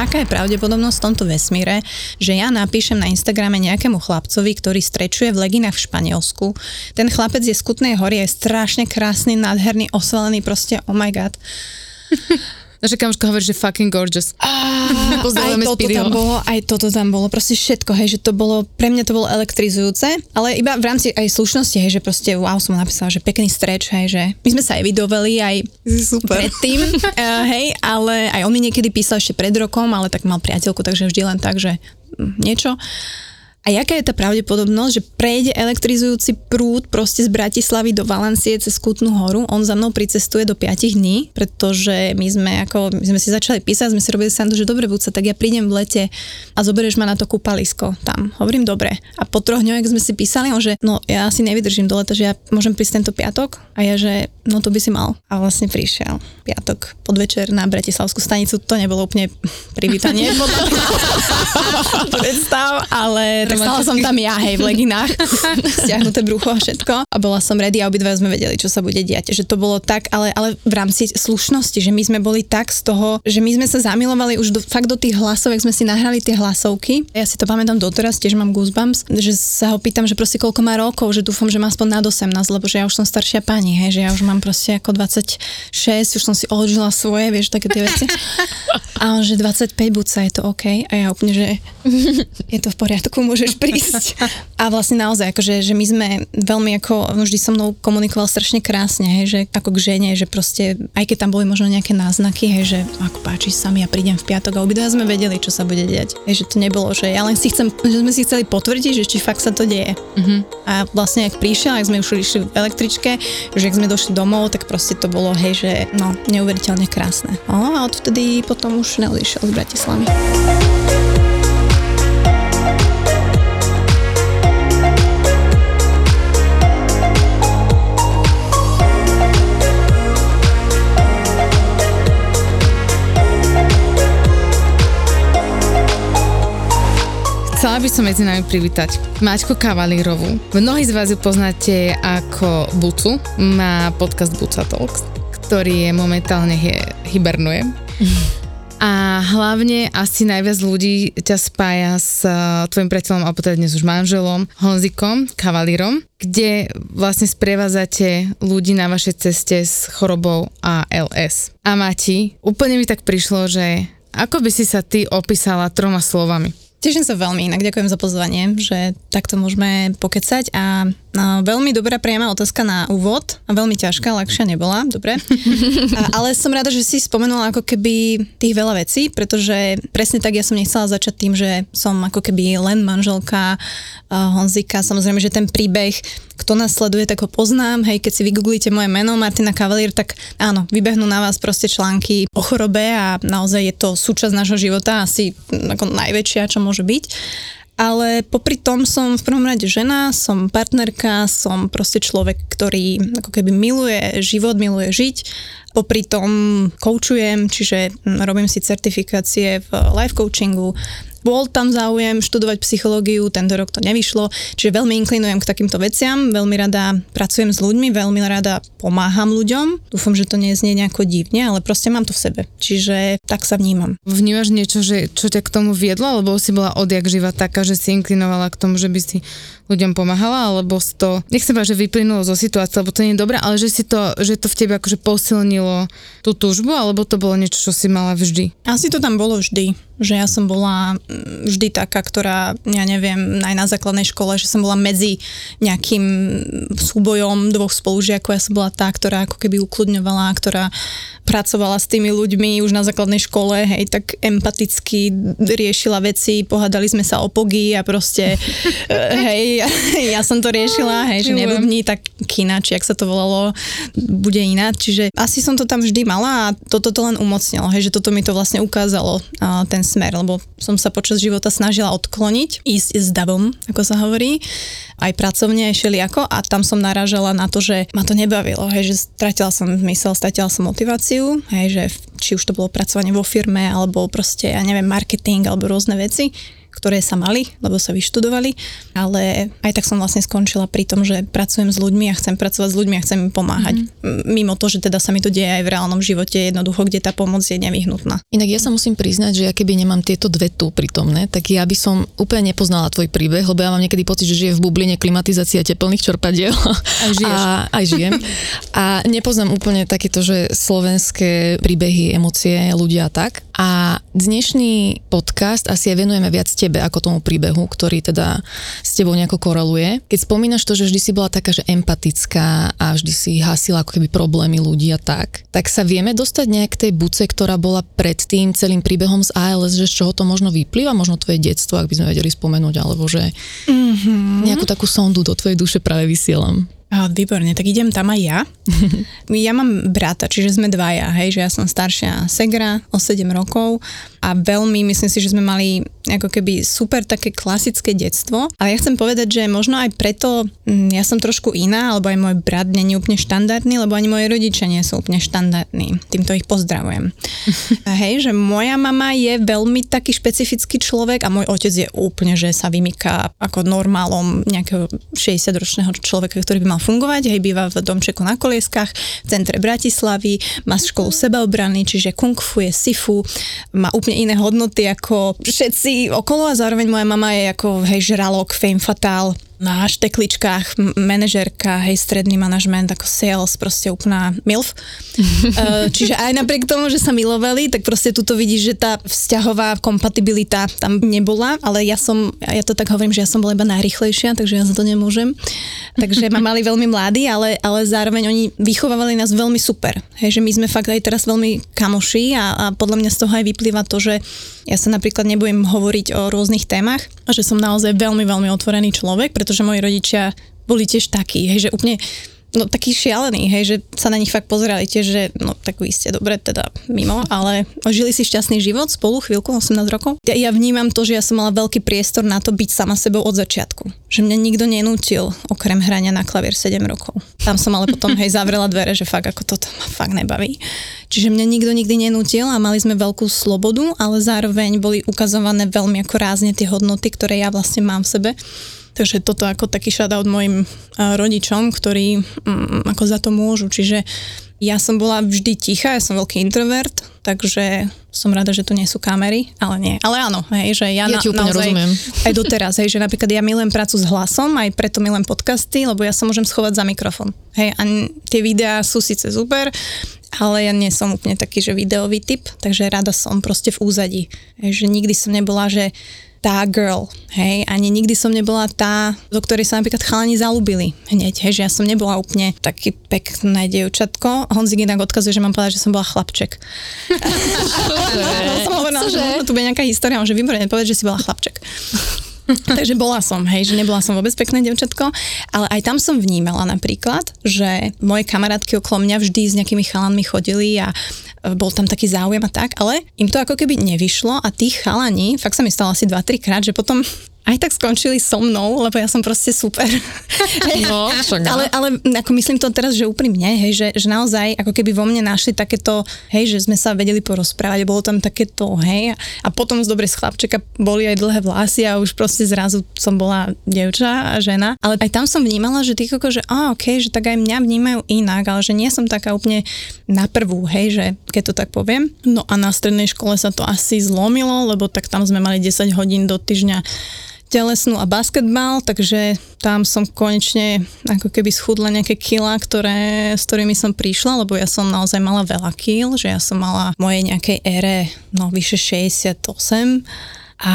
Aká je pravdepodobnosť v tomto vesmíre, že ja napíšem na Instagrame nejakému chlapcovi, ktorý strečuje v leginách v Španielsku. Ten chlapec je z Kutnej hory, je strašne krásny, nádherný, osvalený, proste oh my god. Naša kamoška hovorí, že fucking gorgeous. aj toto tam bolo, aj toto tam bolo, proste všetko, hej, že to bolo, pre mňa to bolo elektrizujúce, ale iba v rámci aj slušnosti, hej, že proste wow, som napísala, že pekný streč, hej, že my sme sa aj vydoveli aj Super. predtým, uh, hej, ale aj on mi niekedy písal ešte pred rokom, ale tak mal priateľku, takže vždy len tak, že hm, niečo. A jaká je tá pravdepodobnosť, že prejde elektrizujúci prúd proste z Bratislavy do Valencie cez Kutnú horu, on za mnou pricestuje do 5 dní, pretože my sme ako, my sme si začali písať, sme si robili sandu, že dobre, buď sa, tak ja prídem v lete a zoberieš ma na to kúpalisko tam. Hovorím dobre. A po troch dňoch, sme si písali, on že no ja si nevydržím do leta, že ja môžem prísť tento piatok a ja, že no to by si mal. A vlastne prišiel piatok podvečer na Bratislavskú stanicu, to nebolo úplne privítanie, predstav, ale tak stala som tam ja, hej, v leginách, stiahnuté brucho a všetko. A bola som ready a obidva sme vedeli, čo sa bude diať. Že to bolo tak, ale, ale v rámci slušnosti, že my sme boli tak z toho, že my sme sa zamilovali už do, fakt do tých hlasov, jak sme si nahrali tie hlasovky. Ja si to pamätám doteraz, tiež mám goosebumps, že sa ho pýtam, že proste koľko má rokov, že dúfam, že má aspoň nad 18, lebo že ja už som staršia pani, hej, že ja už mám proste ako 26, už som si odžila svoje, vieš, také tie veci. A on, že 25 buď sa je to OK. A ja úplne, že je to v poriadku, môžeš prísť. A vlastne naozaj, akože, že my sme veľmi ako, vždy so mnou komunikoval strašne krásne, hej, že ako k žene, že proste, aj keď tam boli možno nejaké náznaky, hej, že ako páči sa mi, ja prídem v piatok a obidva sme vedeli, čo sa bude diať. Hej, že to nebolo, že ja len si chcem, že sme si chceli potvrdiť, že či fakt sa to deje. Uh-huh. A vlastne, ak prišiel, ak sme už išli v električke, že ak sme došli domov, tak proste to bolo, hej, že no, neuveriteľne krásne. No, a odvtedy potom už neodišiel z Bratislavy. By som medzi nami privítať Maťko Kavalírovú. Mnohí z vás ju poznáte ako Bucu. Má podcast Buca Talks, ktorý je momentálne hy- hibernuje. A hlavne asi najviac ľudí ťa spája s uh, tvojim priateľom, alebo teda dnes už manželom, Honzikom, kavalírom, kde vlastne sprevádzate ľudí na vašej ceste s chorobou ALS. A Mati, úplne mi tak prišlo, že ako by si sa ty opísala troma slovami? Teším sa veľmi, inak ďakujem za pozvanie, že takto môžeme pokecať a no, veľmi dobrá priama otázka na úvod a veľmi ťažká, ľahšia nebola, dobre. A, ale som rada, že si spomenula ako keby tých veľa vecí, pretože presne tak ja som nechcela začať tým, že som ako keby len manželka uh, Honzika, samozrejme, že ten príbeh kto nás sleduje, tak ho poznám. Hej, keď si vygooglíte moje meno Martina Cavalier, tak áno, vybehnú na vás proste články o chorobe a naozaj je to súčasť nášho života, asi ako najväčšia, čo môže byť. Ale popri tom som v prvom rade žena, som partnerka, som proste človek, ktorý ako keby miluje život, miluje žiť. Popri tom koučujem, čiže robím si certifikácie v life coachingu, bol tam záujem študovať psychológiu, tento rok to nevyšlo, čiže veľmi inklinujem k takýmto veciam, veľmi rada pracujem s ľuďmi, veľmi rada pomáham ľuďom. Dúfam, že to nie znie nejako divne, ale proste mám to v sebe. Čiže tak sa vnímam. Vnímaš niečo, že, čo ťa k tomu viedlo, alebo si bola odjak živa taká, že si inklinovala k tomu, že by si ľuďom pomáhala, alebo si to, nechcem povedať, že vyplynulo zo situácie, lebo to nie je dobré, ale že si to, že to v tebe akože posilnilo tú túžbu, alebo to bolo niečo, čo si mala vždy? Asi to tam bolo vždy že ja som bola mm, vždy taká, ktorá, ja neviem, aj na základnej škole, že som bola medzi nejakým súbojom dvoch spolužiakov, ja som bola tá, ktorá ako keby ukludňovala, ktorá pracovala s tými ľuďmi už na základnej škole, hej, tak empaticky riešila veci, pohádali sme sa o pogy a proste, hej, ja som to riešila, hej, že nebudni tak kina, či ak sa to volalo, bude iná. Čiže asi som to tam vždy mala a toto to len umocnilo, hej, že toto mi to vlastne ukázalo, ten smer, lebo som sa počas života snažila odkloniť, ísť s davom, ako sa hovorí, aj pracovne, aj šeliako a tam som narážala na to, že ma to nebavilo, hej, že stratila som zmysel, stratila som motiváciu, hej, že či už to bolo pracovanie vo firme, alebo proste, ja neviem, marketing, alebo rôzne veci ktoré sa mali, lebo sa vyštudovali, ale aj tak som vlastne skončila pri tom, že pracujem s ľuďmi a chcem pracovať s ľuďmi a chcem im pomáhať. Mm-hmm. Mimo to, že teda sa mi to deje aj v reálnom živote, jednoducho, kde tá pomoc je nevyhnutná. Inak ja sa musím priznať, že ja keby nemám tieto dve tu prítomné, tak ja by som úplne nepoznala tvoj príbeh, lebo ja mám niekedy pocit, že žijem v bubline klimatizácia teplných čerpadiel. A žiješ. A, aj žijem. A nepoznám úplne takéto, že slovenské príbehy, emócie, ľudia a tak. A dnešný podcast asi aj venujeme viac tebe ako tomu príbehu, ktorý teda s tebou nejako koreluje. Keď spomínaš to, že vždy si bola taká, že empatická a vždy si hasila ako keby problémy ľudí a tak, tak sa vieme dostať nejak k tej buce, ktorá bola pred tým celým príbehom z ALS, že z čoho to možno vyplýva, možno tvoje detstvo, ak by sme vedeli spomenúť, alebo že mm-hmm. nejakú takú sondu do tvojej duše práve vysielam. Výborne, tak idem tam aj ja. ja mám brata, čiže sme dvaja, hej, že ja som staršia Segra o 7 rokov a veľmi, myslím si, že sme mali ako keby super také klasické detstvo. Ale ja chcem povedať, že možno aj preto mm, ja som trošku iná, alebo aj môj brat nie je úplne štandardný, lebo ani moji rodičia nie sú úplne štandardní. Týmto ich pozdravujem. hej, že moja mama je veľmi taký špecifický človek a môj otec je úplne, že sa vymýka ako normálom nejakého 60-ročného človeka, ktorý by mal fungovať. Hej, býva v domčeku na kolieskách v centre Bratislavy, má školu sebaobrany, čiže kung fu je sifu, má úplne iné hodnoty ako všetci okolo a zároveň moja mama je ako hej, žralok, fame fatal, na štekličkách, manažerka, hej, stredný manažment, ako sales, proste úplná MILF. Eh, čiže aj napriek tomu, že sa milovali, tak proste tuto vidíš, že tá vzťahová kompatibilita tam nebola, ale ja som, ja to tak hovorím, že ja som bola iba najrychlejšia, takže ja za to nemôžem. Takže ma mali veľmi mladí, ale, ale zároveň oni vychovávali nás veľmi super. Hej, že my sme fakt aj teraz veľmi kamoši a, a podľa mňa z toho aj vyplýva to, že ja sa napríklad nebudem hovoriť o rôznych témach a že som naozaj veľmi, veľmi otvorený človek, pretože moji rodičia boli tiež takí, hej, že úplne no taký šialený, hej, že sa na nich fakt pozerali tiež, že no tak vy ste dobre teda mimo, ale žili si šťastný život spolu chvíľku, 18 rokov. Ja, ja vnímam to, že ja som mala veľký priestor na to byť sama sebou od začiatku. Že mňa nikto nenútil okrem hrania na klavier 7 rokov. Tam som ale potom hej zavrela dvere, že fakt ako toto ma fakt nebaví. Čiže mňa nikto nikdy nenútil a mali sme veľkú slobodu, ale zároveň boli ukazované veľmi ako rázne tie hodnoty, ktoré ja vlastne mám v sebe Takže toto ako taký shoutout mojim rodičom, ktorí um, ako za to môžu. Čiže ja som bola vždy tichá, ja som veľký introvert, takže som rada, že tu nie sú kamery, ale nie. Ale áno, hej, že ja, ja na, naozaj, rozumiem. aj doteraz, hej, že napríklad ja milujem prácu s hlasom, aj preto milujem podcasty, lebo ja sa môžem schovať za mikrofón. Hej, a tie videá sú síce super, ale ja nie som úplne taký, že videový typ, takže rada som proste v úzadí. Hej, že nikdy som nebola, že tá girl, hej, ani nikdy som nebola tá, do ktorej sa napríklad chalani zalúbili hneď, hej, že ja som nebola úplne taký pekné dievčatko. Honzik inak odkazuje, že mám povedať, že som bola chlapček. Som hovorila, že možno tu bude nejaká história, že výborne povedať, že si bola chlapček. Takže bola som, hej, že nebola som vôbec pekné devčatko, ale aj tam som vnímala napríklad, že moje kamarátky okolo mňa vždy s nejakými chalanmi chodili a bol tam taký záujem a tak, ale im to ako keby nevyšlo a tí chalani, fakt sa mi stalo asi 2-3 krát, že potom aj tak skončili so mnou, lebo ja som proste super. No, ale, ale ako myslím to teraz, že úprimne, hej, že, že naozaj ako keby vo mne našli takéto, hej, že sme sa vedeli porozprávať, bolo tam takéto, hej, a potom z dobre z chlapčeka boli aj dlhé vlasy a už proste zrazu som bola devča a žena, ale aj tam som vnímala, že koko, že a okay, že tak aj mňa vnímajú inak, ale že nie som taká úplne na prvú, hej, že keď to tak poviem. No a na strednej škole sa to asi zlomilo, lebo tak tam sme mali 10 hodín do týždňa telesnú a basketbal, takže tam som konečne ako keby schudla nejaké kila, ktoré, s ktorými som prišla, lebo ja som naozaj mala veľa kil, že ja som mala v mojej nejakej ére no vyše 68 a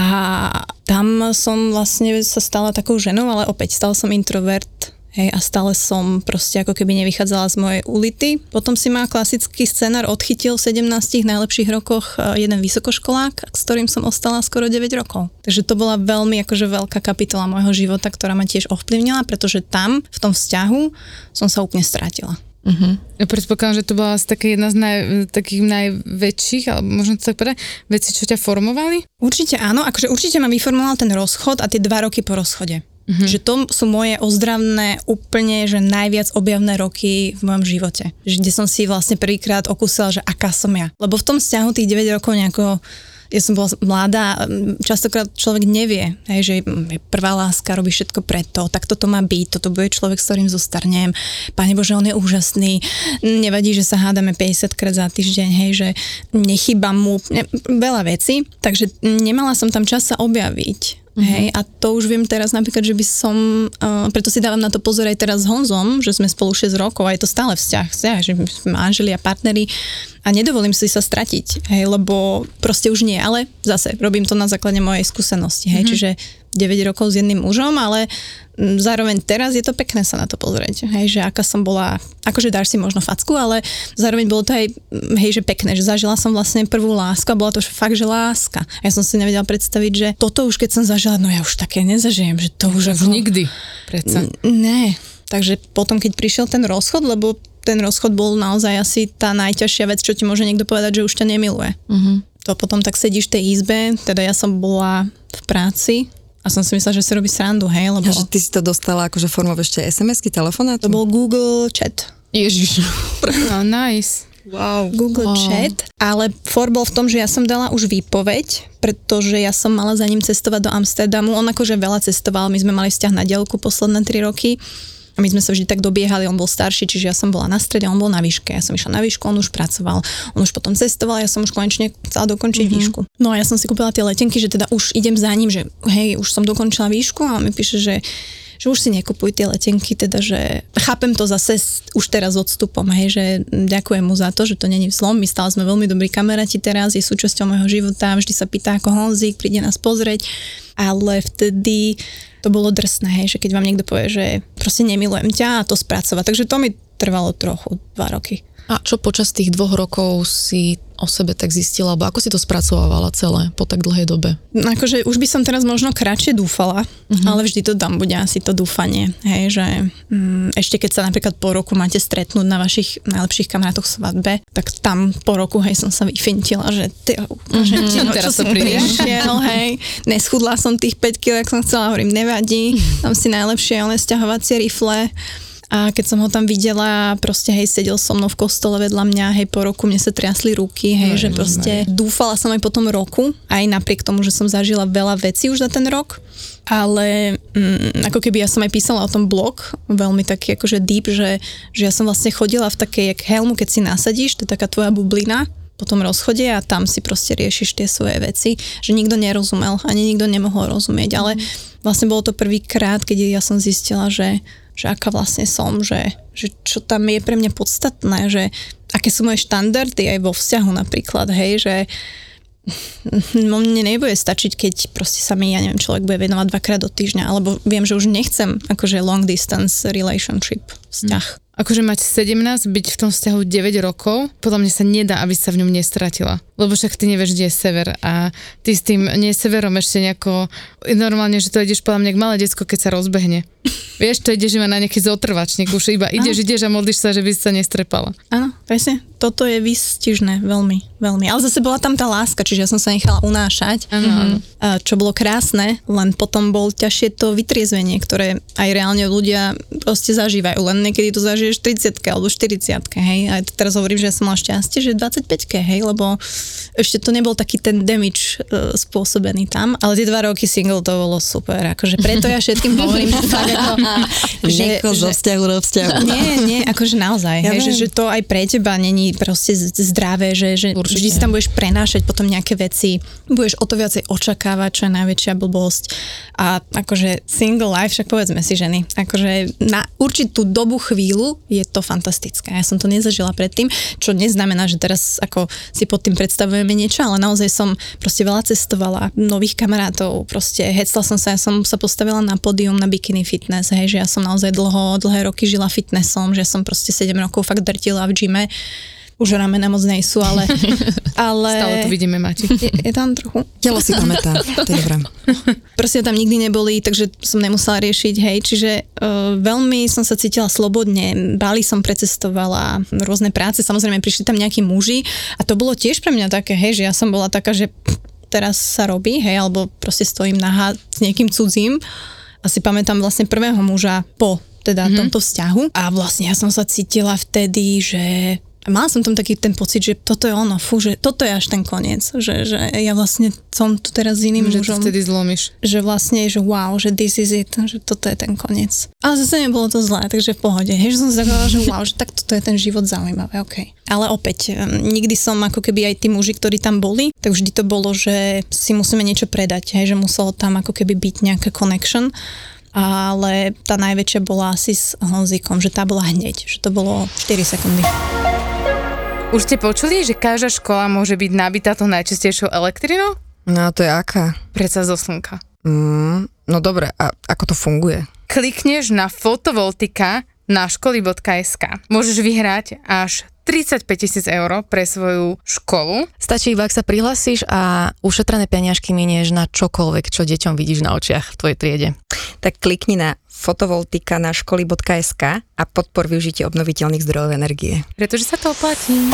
tam som vlastne sa stala takou ženou, ale opäť stala som introvert Hej, a stále som proste ako keby nevychádzala z mojej ulity. Potom si ma klasický scenár odchytil v 17 najlepších rokoch e, jeden vysokoškolák, s ktorým som ostala skoro 9 rokov. Takže to bola veľmi akože veľká kapitola môjho života, ktorá ma tiež ovplyvnila, pretože tam, v tom vzťahu, som sa úplne strátila. Uh-huh. Ja predpokladám, že to bola asi také jedna z naj, takých najväčších, alebo možno to tak povedať, veci, čo ťa formovali? Určite áno, akože určite ma vyformoval ten rozchod a tie dva roky po rozchode. Mm-hmm. Že to sú moje ozdravné, úplne, že najviac objavné roky v mojom živote. Že kde som si vlastne prvýkrát okúsila, že aká som ja. Lebo v tom vzťahu tých 9 rokov nejako ja som bola mladá, častokrát človek nevie, hej, že je prvá láska, robí všetko preto, tak toto má byť, toto bude človek, s ktorým zostarnem. Pane Bože, on je úžasný, nevadí, že sa hádame 50 krát za týždeň, hej, že nechyba mu, ne, veľa vecí, takže nemala som tam čas sa objaviť. Hej, a to už viem teraz napríklad, že by som, uh, preto si dávam na to pozor aj teraz s Honzom, že sme spolu 6 rokov a je to stále vzťah, vzťah že sme manželi a partneri a nedovolím si sa stratiť, hej, lebo proste už nie, ale zase robím to na základe mojej skúsenosti, hej, mm-hmm. čiže 9 rokov s jedným mužom, ale zároveň teraz je to pekné sa na to pozrieť, hej, že aká som bola, akože dáš si možno facku, ale zároveň bolo to aj, hej, že pekné, že zažila som vlastne prvú lásku a bola to fakt, že láska. Ja som si nevedela predstaviť, že toto už keď som zažila, no ja už také nezažijem, že to už ako... Nikdy, predsa. Ne, takže potom, keď prišiel ten rozchod, lebo ten rozchod bol naozaj asi tá najťažšia vec, čo ti môže niekto povedať, že už ťa nemiluje. Uh-huh. To potom tak sedíš v tej izbe, teda ja som bola v práci, a som si myslela, že si robí srandu, hej, lebo... Ja, že ty si to dostala akože formou ešte SMS-ky, telefonátu? To bol Google Chat. Ježiš. No, nice. Wow. Google wow. Chat, ale for bol v tom, že ja som dala už výpoveď, pretože ja som mala za ním cestovať do Amsterdamu. On akože veľa cestoval, my sme mali vzťah na dielku posledné tri roky a my sme sa vždy tak dobiehali, on bol starší, čiže ja som bola na strede, on bol na výške. Ja som išla na výšku, on už pracoval, on už potom cestoval, ja som už konečne chcela dokončiť mm-hmm. výšku. No a ja som si kúpila tie letenky, že teda už idem za ním, že hej, už som dokončila výšku a on mi píše, že že už si nekupuj tie letenky, teda, že chápem to zase už teraz odstupom, hej, že ďakujem mu za to, že to není vzlom, my stále sme veľmi dobrí kamaráti teraz, je súčasťou môjho života, vždy sa pýta ako Honzik, príde nás pozrieť, ale vtedy to bolo drsné, hej, že keď vám niekto povie, že proste nemilujem ťa a to spracovať. Takže to mi trvalo trochu, dva roky. A čo počas tých dvoch rokov si o sebe tak zistila, alebo ako si to spracovávala celé po tak dlhej dobe? No akože už by som teraz možno kratšie dúfala, uh-huh. ale vždy to tam bude asi to dúfanie, hej, že mm, ešte keď sa napríklad po roku máte stretnúť na vašich najlepších kamarátoch svadbe, tak tam po roku, hej, som sa vyfintila, že ty, uh-huh. ti, no, teraz čo som prišiel, hej, neschudla som tých 5 kg, ak som chcela, hovorím, nevadí, tam si najlepšie, ale stiahovacie rifle, a keď som ho tam videla, proste hej, sedel so mnou v kostole vedľa mňa, hej, po roku mne sa triasli ruky, hej, no, že proste no. dúfala som aj po tom roku, aj napriek tomu, že som zažila veľa vecí už za ten rok, ale mm, ako keby ja som aj písala o tom blog, veľmi taký akože deep, že, že ja som vlastne chodila v takej, jak helmu, keď si nasadíš, to je taká tvoja bublina, po tom rozchode a tam si proste riešiš tie svoje veci, že nikto nerozumel, ani nikto nemohol rozumieť, ale vlastne bolo to prvýkrát, keď ja som zistila, že že aká vlastne som, že, že čo tam je pre mňa podstatné, že aké sú moje štandardy aj vo vzťahu napríklad, hej, že no mne nebude stačiť, keď proste sa mi, ja neviem, človek bude venovať dvakrát do týždňa, alebo viem, že už nechcem akože long distance relationship vzťah. Hmm akože mať 17, byť v tom vzťahu 9 rokov, podľa mňa sa nedá, aby sa v ňom nestratila. Lebo však ty nevieš, kde je sever a ty s tým nie severom ešte nejako, normálne, že to ideš podľa mňa k malé decko, keď sa rozbehne. Vieš, to ideš iba na nejaký zotrvačník, už iba ideš, ideš a modlíš sa, že by sa nestrepala. Áno, presne. Toto je výstižné, veľmi, veľmi. Ale zase bola tam tá láska, čiže ja som sa nechala unášať. Áno, áno. Čo bolo krásne, len potom bol ťažšie to vytriezvenie, ktoré aj reálne ľudia proste zažívajú. Len niekedy to zažiješ 30 alebo 40 hej. A teraz hovorím, že ja som mal šťastie, že 25 hej, lebo ešte to nebol taký ten damage uh, spôsobený tam, ale tie dva roky single to bolo super, akože preto ja všetkým hovorím, že fakt ako, že, zo vzťahu do vzťahu. Nie, nie, akože naozaj, ja hej, že, že to aj pre teba není proste zdravé, že, že vždy si tam budeš prenášať potom nejaké veci, budeš o to viacej očakávať, čo je najväčšia blbosť a akože single life, však povedzme si ženy, akože na určitú dobu chvíľu je to fantastické. Ja som to nezažila predtým, čo neznamená, že teraz ako si pod tým predstavujeme niečo, ale naozaj som proste veľa cestovala, nových kamarátov, proste hecla som sa, ja som sa postavila na pódium na bikini fitness, hej, že ja som naozaj dlho, dlhé roky žila fitnessom, že som proste 7 rokov fakt drtila v gyme už ramena moc nejsú, ale... ale Stále to vidíme, Mati. Je, je tam trochu. Telo si pamätá, to je dobré. Proste tam nikdy neboli, takže som nemusela riešiť, hej, čiže uh, veľmi som sa cítila slobodne, Bali som precestovala, rôzne práce, samozrejme prišli tam nejakí muži a to bolo tiež pre mňa také, hej, že ja som bola taká, že teraz sa robí, hej, alebo proste stojím nahá s niekým cudzím. Asi pamätám vlastne prvého muža po teda mm-hmm. tomto vzťahu a vlastne ja som sa cítila vtedy, že mala som tam taký ten pocit, že toto je ono, fú, že toto je až ten koniec, že, že ja vlastne som tu teraz s iným že mužom. Že vtedy zlomíš. Že vlastne, že wow, že this is it, že toto je ten koniec. Ale zase nebolo to zlé, takže v pohode. Hej, že som si taková, že wow, že tak toto je ten život zaujímavé, ok. Ale opäť, nikdy som ako keby aj tí muži, ktorí tam boli, tak vždy to bolo, že si musíme niečo predať, hej, že muselo tam ako keby byť nejaká connection ale tá najväčšia bola asi s Honzikom, že tá bola hneď, že to bolo 4 sekundy. Už ste počuli, že každá škola môže byť nabitá tou najčistejšou elektrinou? No a to je aká? Predsa zo slnka. Mm, no dobre, a ako to funguje? Klikneš na fotovoltika na školy.sk. Môžeš vyhrať až 35 tisíc eur pre svoju školu. Stačí iba, ak sa prihlasíš a ušetrené peniažky minieš na čokoľvek, čo deťom vidíš na očiach v tvojej triede. Tak klikni na fotovoltika na školy.sk a podpor využitie obnoviteľných zdrojov energie. Pretože sa to oplatí.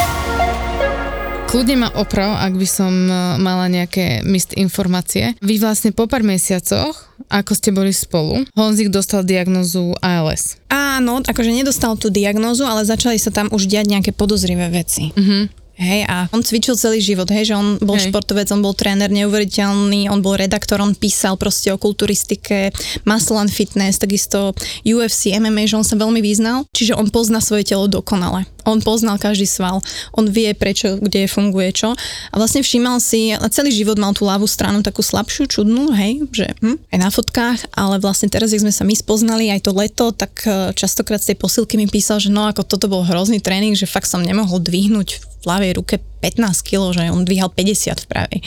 Kľudne ma oprav, ak by som e, mala nejaké mist informácie. Vy vlastne po pár mesiacoch, ako ste boli spolu, Honzik dostal diagnozu ALS. Áno, akože nedostal tú diagnózu, ale začali sa tam už diať nejaké podozrivé veci. Mhm. Hej, a on cvičil celý život, hej, že on bol hej. športovec, on bol tréner neuveriteľný, on bol redaktor, on písal proste o kulturistike, muscle and fitness, takisto UFC, MMA, že on sa veľmi vyznal, čiže on pozná svoje telo dokonale. On poznal každý sval, on vie prečo, kde funguje čo. A vlastne všímal si, celý život mal tú ľavú stranu takú slabšiu, čudnú, hej, že hm, aj na fotkách, ale vlastne teraz, keď sme sa my spoznali aj to leto, tak eh, častokrát z tej posilky mi písal, že no ako toto bol hrozný tréning, že fakt som nemohol dvihnúť ľavej ruke 15 kg, že on dvíhal 50 v pravej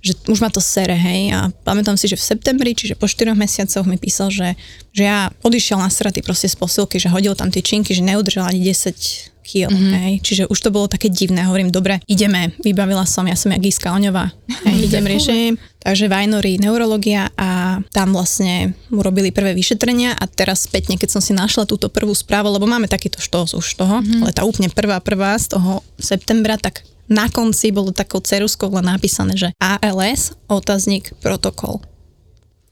že už ma to sere, hej. A pamätám si, že v septembri, čiže po 4 mesiacoch mi písal, že, že ja odišiel na straty proste z posilky, že hodil tam tie činky, že neudržal ani 10 kg, mm-hmm. hej. Čiže už to bolo také divné. Hovorím, dobre, ideme, vybavila som, ja som jak Giska Oňová. Hej, idem, riešim. Takže Vajnory neurologia a tam vlastne mu robili prvé vyšetrenia a teraz spätne, keď som si našla túto prvú správu, lebo máme takýto štos už toho, mm-hmm. ale tá úplne prvá prvá z toho septembra, tak na konci bolo takou ceruskou len napísané, že ALS, otáznik, protokol.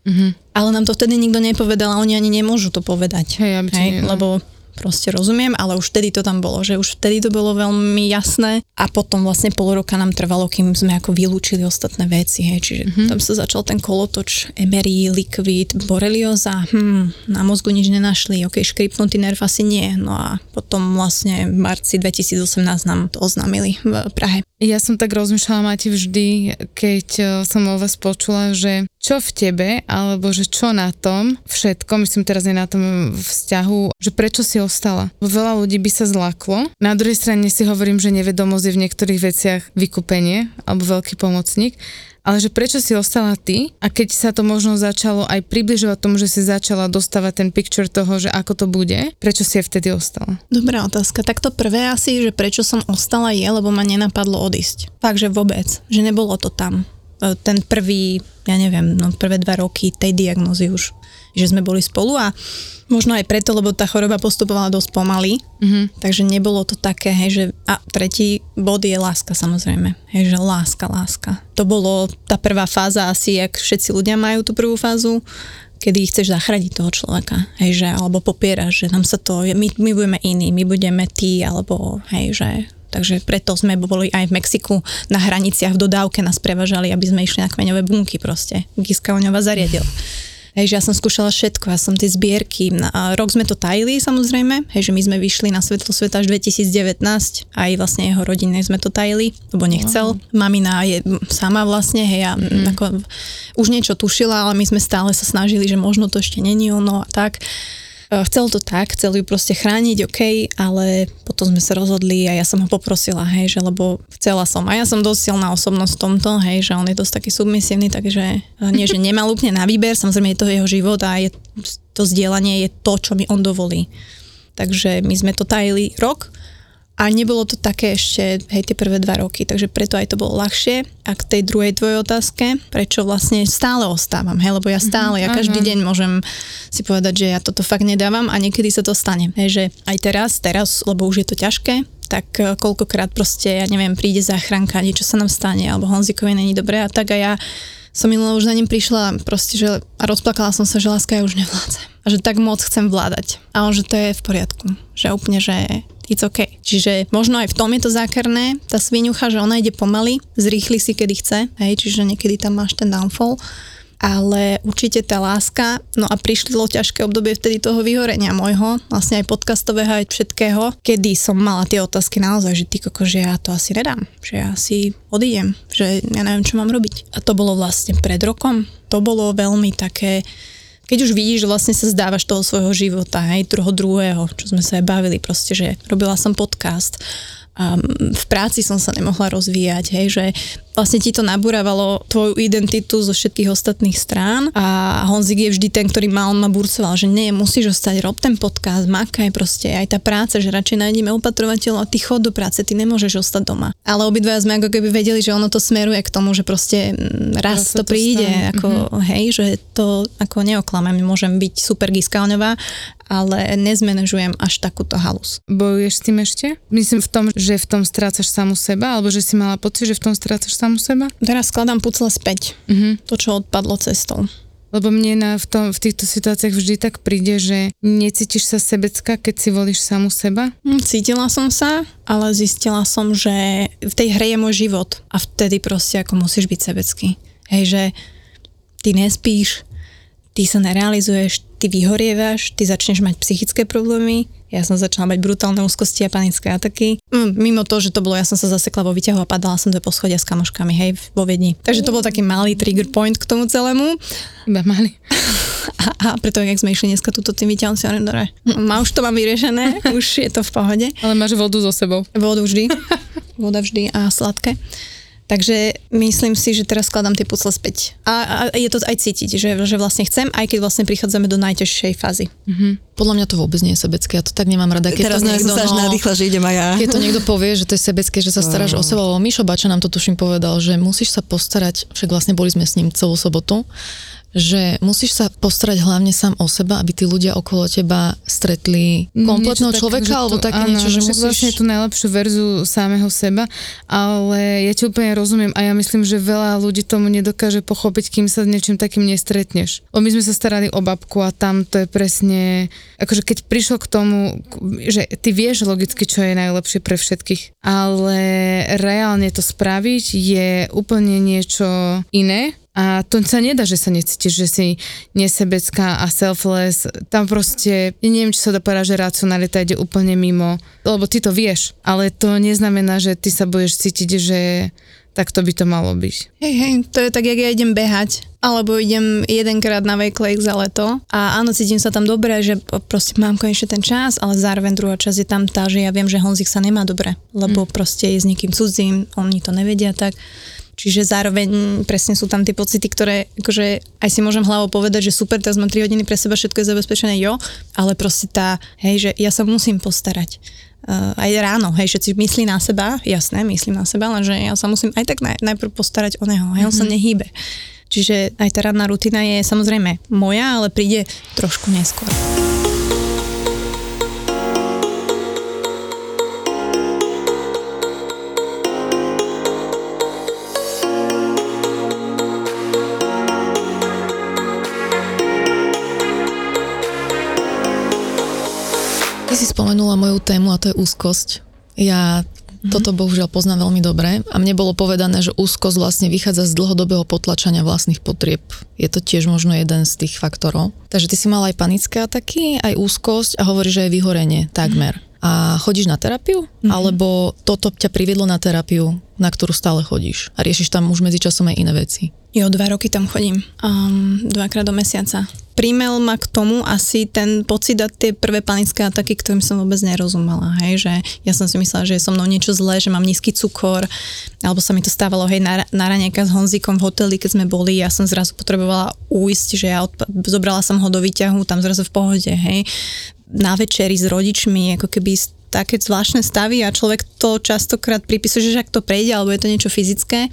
Mm-hmm. Ale nám to vtedy nikto nepovedal a oni ani nemôžu to povedať. Hej, hej, lebo proste rozumiem, ale už vtedy to tam bolo, že už vtedy to bolo veľmi jasné a potom vlastne pol roka nám trvalo, kým sme ako vylúčili ostatné veci, hej, čiže mm-hmm. tam sa začal ten kolotoč, emery, likvid, borelioza, hm, na mozgu nič nenašli, ok, škripnutý nerv asi nie, no a potom vlastne v marci 2018 nám to oznámili v Prahe. Ja som tak rozmýšľala, máte vždy, keď e, som o vás počula, že čo v tebe, alebo že čo na tom, všetko, myslím teraz aj na tom vzťahu, že prečo si ostala. Veľa ľudí by sa zlaklo. Na druhej strane si hovorím, že nevedomosť je v niektorých veciach vykúpenie alebo veľký pomocník ale že prečo si ostala ty a keď sa to možno začalo aj približovať tomu, že si začala dostávať ten picture toho, že ako to bude, prečo si je vtedy ostala? Dobrá otázka. Tak to prvé asi, že prečo som ostala je, lebo ma nenapadlo odísť. Takže vôbec, že nebolo to tam. E, ten prvý, ja neviem, no prvé dva roky tej diagnozy už, že sme boli spolu a Možno aj preto, lebo tá choroba postupovala dosť pomaly, mm-hmm. takže nebolo to také, hej, že a tretí bod je láska samozrejme, hej, že láska, láska. To bolo tá prvá fáza asi, jak všetci ľudia majú tú prvú fázu, kedy chceš zachrániť toho človeka, hej, že, alebo popieraš, že nám sa to, my, my budeme iní, my budeme tí, alebo hej, že Takže preto sme boli aj v Mexiku na hraniciach v dodávke nás prevažali, aby sme išli na kmeňové bunky proste. Giska Oňova zariadil. Hej, že ja som skúšala všetko, ja som tie zbierky, a rok sme to tajili samozrejme, hej, že my sme vyšli na svetlo sveta až 2019, aj vlastne jeho rodine sme to tajili, lebo nechcel. Wow. Mamina je sama vlastne, hej, a mm-hmm. ako, už niečo tušila, ale my sme stále sa snažili, že možno to ešte není ono a tak. Eh, chcel to tak, chcel ju proste chrániť, OK, ale potom sme sa rozhodli a ja som ho poprosila, hej, že lebo chcela som a ja som dosť silná osobnosť v tomto, hej, že on je dosť taký submisívny, takže eh, nie, že nemal úplne na výber, samozrejme je to jeho život a je, to zdieľanie je to, čo mi on dovolí. Takže my sme to tajili rok, a nebolo to také ešte, hej, tie prvé dva roky, takže preto aj to bolo ľahšie. A k tej druhej tvojej otázke, prečo vlastne stále ostávam, hej, lebo ja stále, ja každý deň môžem si povedať, že ja toto fakt nedávam a niekedy sa to stane. Hej, že aj teraz, teraz, lebo už je to ťažké, tak e, koľkokrát proste, ja neviem, príde záchranka, niečo sa nám stane, alebo Honzikovi není dobré a tak a ja som minulé už za ním prišla proste, že a rozplakala som sa, že láska ja už nevládzem. A že tak moc chcem vládať. A on, že to je v poriadku. Že úplne, že it's okay. Čiže možno aj v tom je to zákerné, tá svinucha, že ona ide pomaly, zrýchli si kedy chce, hej, čiže niekedy tam máš ten downfall ale určite tá láska, no a prišlo ťažké obdobie vtedy toho vyhorenia môjho, vlastne aj podcastového, aj všetkého, kedy som mala tie otázky naozaj, že ty koko, že ja to asi nedám, že ja si odídem, že ja neviem, čo mám robiť. A to bolo vlastne pred rokom, to bolo veľmi také, keď už vidíš, že vlastne sa zdávaš toho svojho života, aj toho druhého, čo sme sa aj bavili, proste, že robila som podcast, v práci som sa nemohla rozvíjať, hej, že vlastne ti to nabúravalo tvoju identitu zo všetkých ostatných strán a Honzik je vždy ten, ktorý ma, on ma burcoval, že nie, musíš ostať, rob ten podcast, makaj proste, aj tá práca, že radšej nájdeme opatrovateľov a ty chod do práce, ty nemôžeš ostať doma. Ale obidva sme ako keby vedeli, že ono to smeruje k tomu, že proste mm, raz to, to príde, stane. ako mm-hmm. hej, že to ako neoklamem, môžem byť super giskalňová, ale nezmenežujem až takúto halus. Bojuješ s tým ešte? Myslím v tom, že v tom strácaš samu seba, alebo že si mala pocit, že v tom strácaš samu seba? Teraz skladám pucle späť. Uh-huh. To, čo odpadlo cestou. Lebo mne na, v, tom, v týchto situáciách vždy tak príde, že necítiš sa sebecka, keď si volíš samu seba? Hm, cítila som sa, ale zistila som, že v tej hre je môj život a vtedy proste ako musíš byť sebecký. Hej, že ty nespíš, ty sa nerealizuješ, ty vyhorievaš, ty začneš mať psychické problémy, ja som začala mať brutálne úzkosti a panické ataky. Mm, mimo to, že to bolo, ja som sa zasekla vo výťahu a padala som do poschodia s kamoškami, hej, vo Viedni. Takže to bol taký malý trigger point k tomu celému. Iba malý. A, a preto, jak sme išli dneska túto tým výťahom, si hovorím, dobre, má už to mám vyriešené, už je to v pohode. Ale máš vodu so sebou. Vodu vždy. Voda vždy a sladké. Takže myslím si, že teraz skladám tie pucle späť. A, a je to aj cítiť, že, že vlastne chcem, aj keď vlastne prichádzame do najťažšej fázy. Mm-hmm. Podľa mňa to vôbec nie je sebecké, ja to tak nemám rada. Keď teraz to niekto, sa no, nadýchla, že idem aj ja. Keď to niekto povie, že to je sebecké, že sa staráš no. o seba, lebo Mišo Bača nám to tuším povedal, že musíš sa postarať, však vlastne boli sme s ním celú sobotu, že musíš sa postarať hlavne sám o seba, aby tí ľudia okolo teba stretli mm, kompletného niečo človeka, tak, alebo to, také áno, niečo, že musíš... vlastne tú najlepšiu verzu samého seba, ale ja ti úplne rozumiem a ja myslím, že veľa ľudí tomu nedokáže pochopiť, kým sa s niečím takým nestretneš. O my sme sa starali o babku a tam to je presne, akože keď prišlo k tomu, že ty vieš logicky, čo je najlepšie pre všetkých, ale reálne to spraviť je úplne niečo iné a to sa nedá, že sa necítiš, že si nesebecká a selfless. Tam proste, neviem, či sa dá povedať, že racionalita ide úplne mimo, lebo ty to vieš, ale to neznamená, že ty sa budeš cítiť, že tak to by to malo byť. Hej, hej, to je tak, jak ja idem behať, alebo idem jedenkrát na Wake za leto a áno, cítim sa tam dobre, že proste mám konečne ten čas, ale zároveň druhá časť je tam tá, že ja viem, že Honzik sa nemá dobre, lebo mm. proste je s niekým cudzím, oni to nevedia tak Čiže zároveň presne sú tam tie pocity, ktoré akože aj si môžem hlavou povedať, že super, teraz mám 3 hodiny pre seba, všetko je zabezpečené, jo, ale proste tá, hej, že ja sa musím postarať. Uh, aj ráno, hej, všetci myslí na seba, jasné, myslím na seba, lenže ja sa musím aj tak naj, najprv postarať o neho, hej, on mm-hmm. sa mhm. nehýbe. Čiže aj tá ranná rutina je samozrejme moja, ale príde trošku neskôr. Si spomenula moju tému a to je úzkosť. Ja Mhm. toto bohužiaľ poznám veľmi dobre a mne bolo povedané, že úzkosť vlastne vychádza z dlhodobého potlačania vlastných potrieb. Je to tiež možno jeden z tých faktorov. Takže ty si mala aj panické ataky, aj úzkosť a hovoríš, že aj vyhorenie takmer. A chodíš na terapiu? Mhm. Alebo toto ťa priviedlo na terapiu, na ktorú stále chodíš? A riešiš tam už medzičasom aj iné veci? Jo, dva roky tam chodím. Um, dvakrát do mesiaca. Primel ma k tomu asi ten pocit a tie prvé panické ataky, ktorým som vôbec nerozumela. Hej, že ja som si myslela, že je so mnou niečo zlé, že mám nízky cukor, alebo sa mi to stávalo, hej, na, na s Honzikom v hoteli, keď sme boli, ja som zrazu potrebovala uísť, že ja odpa- zobrala som ho do výťahu, tam zrazu v pohode, hej. Na večeri s rodičmi, ako keby také zvláštne stavy a človek to častokrát pripisuje, že ak to prejde, alebo je to niečo fyzické,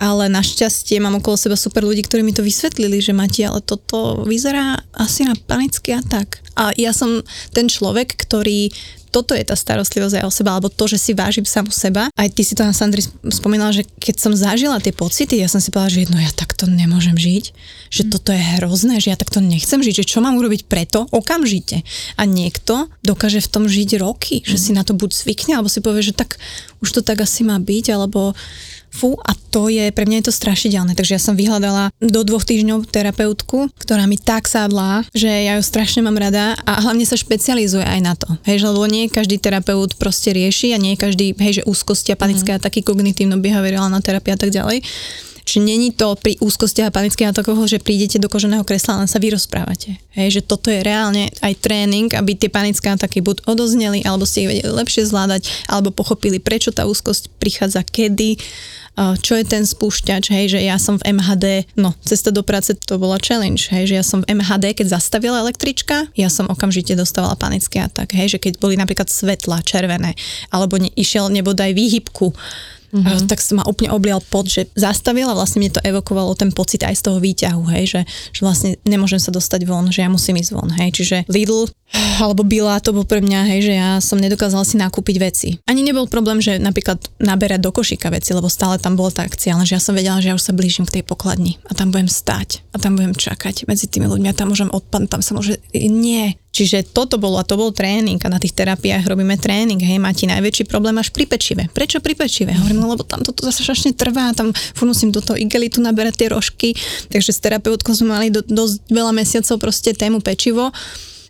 ale našťastie mám okolo seba super ľudí, ktorí mi to vysvetlili, že Mati, ale toto vyzerá asi na panický atak. A ja som ten človek, ktorý toto je tá starostlivosť aj o seba, alebo to, že si vážim samu seba. Aj ty si to na Sandri spomínala, že keď som zažila tie pocity, ja som si povedala, že no ja takto nemôžem žiť, že toto je hrozné, že ja takto nechcem žiť, že čo mám urobiť preto okamžite. A niekto dokáže v tom žiť roky, že si na to buď zvykne, alebo si povie, že tak už to tak asi má byť, alebo Fú, a to je, pre mňa je to strašidelné. Takže ja som vyhľadala do dvoch týždňov terapeutku, ktorá mi tak sadla, že ja ju strašne mám rada a hlavne sa špecializuje aj na to. Hej, že lebo nie každý terapeut proste rieši a nie každý, hej, že úzkosti a panické mm. ataky, kognitívno-behaviorálna terapia a tak ďalej. Čiže není to pri úzkostiach a panických atakoch, že prídete do koženého kresla len sa vyrozprávate. Hej, že toto je reálne aj tréning, aby tie panické ataky buď odozneli, alebo ste ich vedeli lepšie zvládať, alebo pochopili, prečo tá úzkosť prichádza kedy, čo je ten spúšťač, hej, že ja som v MHD, no, cesta do práce to bola challenge, hej, že ja som v MHD, keď zastavila električka, ja som okamžite dostávala panický atak, hej, že keď boli napríklad svetla červené, alebo ne, išiel nebodaj výhybku, Mm-hmm. tak som ma úplne oblial pod, že zastavila, vlastne mne to evokovalo ten pocit aj z toho výťahu, hej, že, že vlastne nemôžem sa dostať von, že ja musím ísť von, hej, čiže Lidl alebo Bila to bol pre mňa, hej, že ja som nedokázala si nakúpiť veci. Ani nebol problém, že napríklad naberať do košíka veci, lebo stále tam bola tá akcia, že ja som vedela, že ja už sa blížim k tej pokladni a tam budem stať a tam budem čakať medzi tými ľuďmi a tam môžem odpadnúť, tam sa môže, nie, Čiže toto bolo a to bol tréning a na tých terapiách robíme tréning. Hej, máte najväčší problém až pri pečive. Prečo pri pečive? Hovorím, no lebo tam toto zase strašne trvá, tam furt musím do toho igelitu naberať tie rožky. Takže s terapeutkou sme mali do, dosť veľa mesiacov proste tému pečivo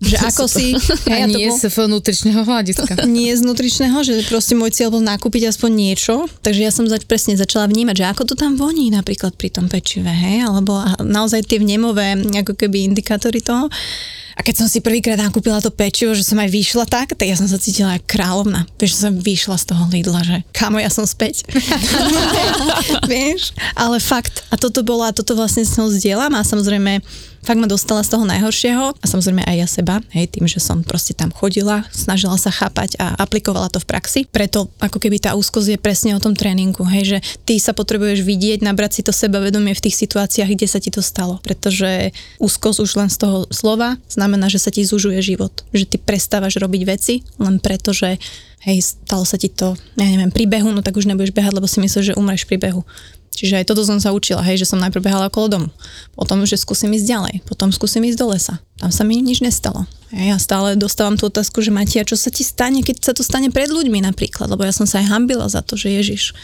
že ako si... Hej, a nie bol, z nutričného hľadiska. Nie z nutričného, že proste môj cieľ bol nakúpiť aspoň niečo, takže ja som zač, presne začala vnímať, že ako to tam voní napríklad pri tom pečive, hej, alebo naozaj tie vnemové ako keby indikátory toho. A keď som si prvýkrát nakúpila to pečivo, že som aj vyšla tak, tak ja som sa cítila ako kráľovna. Vieš, že som vyšla z toho Lidla, že kamo, ja som späť. Vieš, ale fakt. A toto bolo, a toto vlastne s ňou zdieľam a samozrejme fakt ma dostala z toho najhoršieho a samozrejme aj ja seba, hej, tým, že som proste tam chodila, snažila sa chápať a aplikovala to v praxi. Preto ako keby tá úzkosť je presne o tom tréningu, hej, že ty sa potrebuješ vidieť, nabrať si to sebavedomie v tých situáciách, kde sa ti to stalo. Pretože úzkosť už len z toho slova znamená, že sa ti zužuje život. Že ty prestávaš robiť veci len preto, že hej, stalo sa ti to, ja neviem, pri behu, no tak už nebudeš behať, lebo si myslíš, že umreš pri behu. Čiže aj toto som sa učila, hej, že som najprv behala okolo domu. Potom, že skúsim ísť ďalej. Potom skúsim ísť do lesa. Tam sa mi nič nestalo. Hej, ja stále dostávam tú otázku, že Matia, čo sa ti stane, keď sa to stane pred ľuďmi napríklad? Lebo ja som sa aj hambila za to, že Ježiš,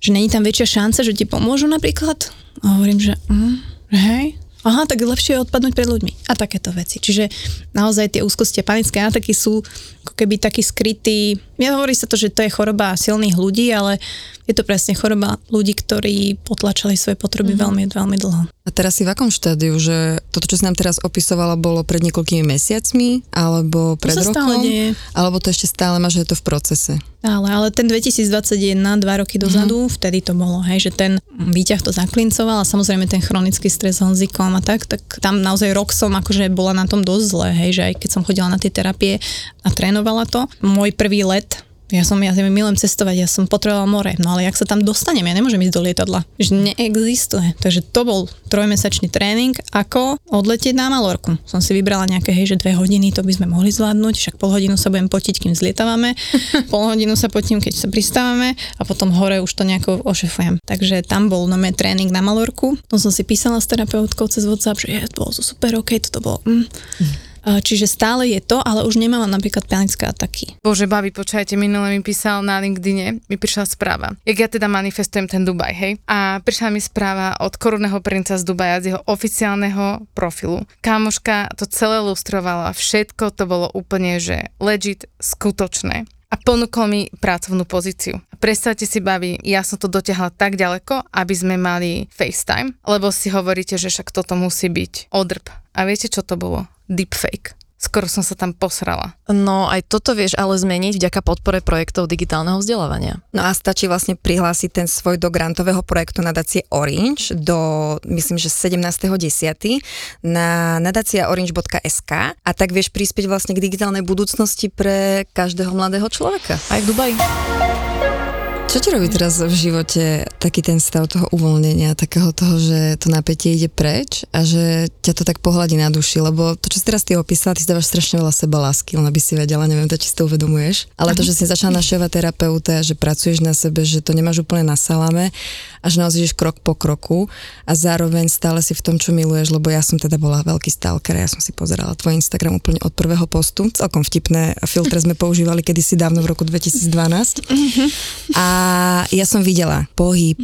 že není tam väčšia šanca, že ti pomôžu napríklad? A hovorím, že, mm, hej, aha, tak lepšie je odpadnúť pred ľuďmi. A takéto veci. Čiže naozaj tie úzkosti a panické ataky sú ako keby taký skrytý, ja hovorí sa to, že to je choroba silných ľudí, ale je to presne choroba ľudí, ktorí potlačali svoje potreby mm-hmm. veľmi, veľmi dlho. A teraz si v akom štádiu, že toto, čo si nám teraz opisovala, bolo pred niekoľkými mesiacmi, alebo pred to rokom? Stále deje. Alebo to ešte stále má, že je to v procese? Ale, ale ten 2021, dva roky dozadu, mm-hmm. vtedy to bolo, hej, že ten výťah to zaklincoval a samozrejme ten chronický stres s Honzikom a tak, tak tam naozaj rok som akože bola na tom dosť zle, hej, že aj keď som chodila na tie terapie a trénovala to. Môj prvý let ja som, ja milujem cestovať, ja som potrebovala more, no ale jak sa tam dostanem, ja nemôžem ísť do lietadla. Že neexistuje. Takže to bol trojmesačný tréning, ako odletieť na Malorku. Som si vybrala nejaké, hej, že dve hodiny, to by sme mohli zvládnuť, však pol hodinu sa budem potiť, kým zlietávame, pol hodinu sa potím, keď sa pristávame a potom hore už to nejako ošefujem. Takže tam bol no tréning na Malorku, to som si písala s terapeutkou cez WhatsApp, že je, to bolo super, ok, toto bolo... Mm. Uh, čiže stále je to, ale už nemám napríklad panické ataky. Bože, babi, počujete, minule mi písal na LinkedIne, mi prišla správa. Jak ja teda manifestujem ten Dubaj, hej? A prišla mi správa od korunného princa z Dubaja, z jeho oficiálneho profilu. Kámoška to celé lustrovala, všetko to bolo úplne, že legit, skutočné a ponúkol mi pracovnú pozíciu. Predstavte si, babi, ja som to dotiahla tak ďaleko, aby sme mali FaceTime, lebo si hovoríte, že však toto musí byť odrb. A viete, čo to bolo? Deepfake skoro som sa tam posrala. No aj toto vieš ale zmeniť vďaka podpore projektov digitálneho vzdelávania. No a stačí vlastne prihlásiť ten svoj do grantového projektu nadácie Orange do, myslím, že 17.10. na nadáciaorange.sk a tak vieš prispieť vlastne k digitálnej budúcnosti pre každého mladého človeka. Aj v Dubaji. Čo ti robí teraz v živote taký ten stav toho uvoľnenia, takého toho, že to napätie ide preč a že ťa to tak pohľadí na duši, lebo to, čo si teraz ty opísala, ty dávaš strašne veľa seba lásky, len aby si vedela, neviem, to či si to uvedomuješ, ale to, že si začala našťovať terapeuta, že pracuješ na sebe, že to nemáš úplne na salame a že naozaj ideš krok po kroku a zároveň stále si v tom, čo miluješ, lebo ja som teda bola veľký stalker, ja som si pozerala tvoj Instagram úplne od prvého postu, celkom vtipné filtre sme používali kedysi dávno v roku 2012 a ja som videla pohyb,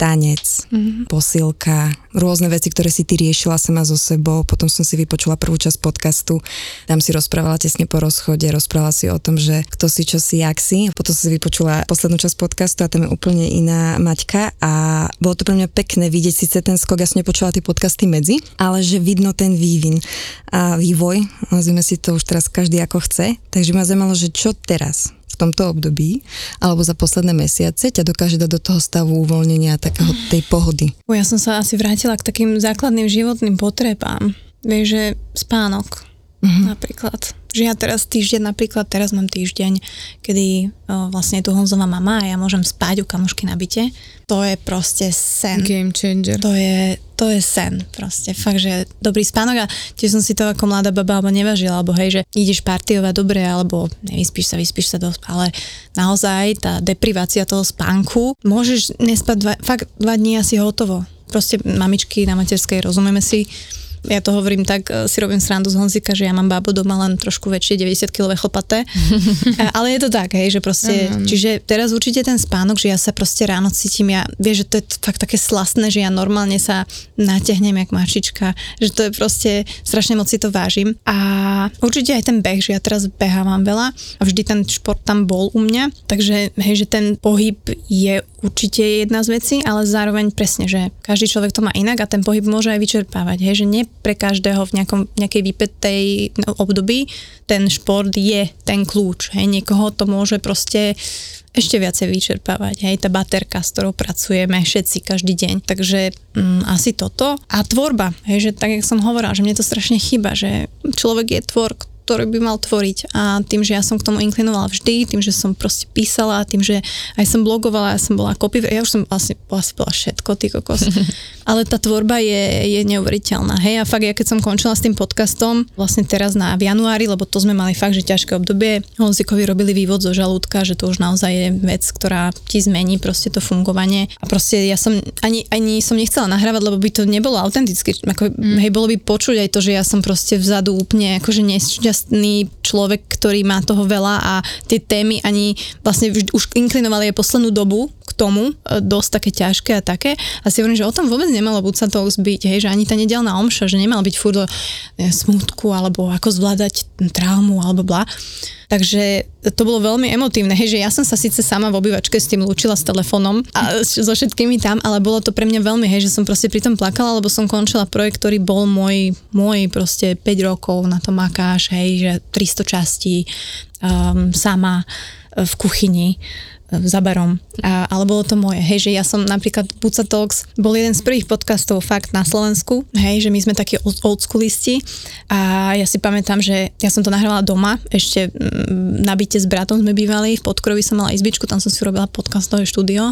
tanec, mm-hmm. posilka, rôzne veci, ktoré si ty riešila sama so sebou. Potom som si vypočula prvú časť podcastu, tam si rozprávala tesne po rozchode, rozprávala si o tom, že kto si, čo si, jak si. Potom som si vypočula poslednú časť podcastu a tam je úplne iná Maťka a bolo to pre mňa pekné vidieť síce ten skok, ja som nepočula tie podcasty medzi, ale že vidno ten vývin a vývoj, nazvime si to už teraz každý ako chce. Takže ma zaujímalo, že čo teraz? Tomto období alebo za posledné mesiace ťa dokáže dať do toho stavu uvoľnenia takého tej pohody? Ja som sa asi vrátila k takým základným životným potrebám. Vieš, že spánok uh-huh. napríklad že ja teraz týždeň, napríklad teraz mám týždeň, kedy o, vlastne je tu Honzová mama a ja môžem spať u kamošky na byte. To je proste sen. Game changer. To je, to je sen proste. Fakt, že dobrý spánok a tiež som si to ako mladá baba alebo nevažila, alebo hej, že ideš partiovať dobre, alebo nevyspíš sa, vyspíš sa dosť, ale naozaj tá deprivácia toho spánku, môžeš nespať dva, fakt dva dní asi hotovo. Proste mamičky na materskej, rozumieme si, ja to hovorím tak, e, si robím srandu z Honzika, že ja mám bábo doma len trošku väčšie, 90 kg chlpaté. Ale je to tak, hej, že proste, uh-huh. čiže teraz určite ten spánok, že ja sa proste ráno cítim, ja, vieš, že to je fakt také slastné, že ja normálne sa natiahnem jak mačička, že to je proste, strašne moc si to vážim. A určite aj ten beh, že ja teraz behávam veľa a vždy ten šport tam bol u mňa, takže hej, že ten pohyb je určite jedna z vecí, ale zároveň presne, že každý človek to má inak a ten pohyb môže aj vyčerpávať, hej, že nie pre každého v nejakom, nejakej vypetej období ten šport je ten kľúč. Hej. Niekoho to môže proste ešte viacej vyčerpávať. Hej, tá baterka, s ktorou pracujeme všetci každý deň. Takže mm, asi toto. A tvorba, hej, že tak, jak som hovorila, že mne to strašne chýba, že človek je tvor, ktorý by mal tvoriť. A tým, že ja som k tomu inklinovala vždy, tým, že som proste písala, tým, že aj som blogovala, ja som bola copy, ja už som vlastne asi bola všetko, ty kokos. Ale tá tvorba je, je neuveriteľná. Hej, a fakt, ja keď som končila s tým podcastom, vlastne teraz na v januári, lebo to sme mali fakt, že ťažké obdobie, Honzikovi robili vývod zo žalúdka, že to už naozaj je vec, ktorá ti zmení proste to fungovanie. A proste ja som ani, ani som nechcela nahrávať, lebo by to nebolo autentické. Ako, mm. Hej, bolo by počuť aj to, že ja som proste vzadu úplne akože nešťastná šťastný človek, ktorý má toho veľa a tie témy ani vlastne už inklinovali aj poslednú dobu k tomu, e, dosť také ťažké a také. A si hovorím, že o tom vôbec nemalo buď sa to byť, hej, že ani tá nedelná omša, že nemala byť furt e, smutku alebo ako zvládať traumu alebo bla. Takže to bolo veľmi emotívne, hej, že ja som sa síce sama v obývačke s tým lúčila s telefónom a so všetkými tam, ale bolo to pre mňa veľmi, hej, že som proste pri tom plakala, lebo som končila projekt, ktorý bol môj, môj proste 5 rokov na to makáš, hej, že 300 častí um, sama v kuchyni za barom. A, ale bolo to moje, hej, že ja som napríklad Buca Talks bol jeden z prvých podcastov fakt na Slovensku, hej, že my sme takí old schoolisti. A ja si pamätám, že ja som to nahrávala doma, ešte mm, na byte s bratom sme bývali, v Podkrovi som mala izbičku, tam som si robila podcastové štúdio.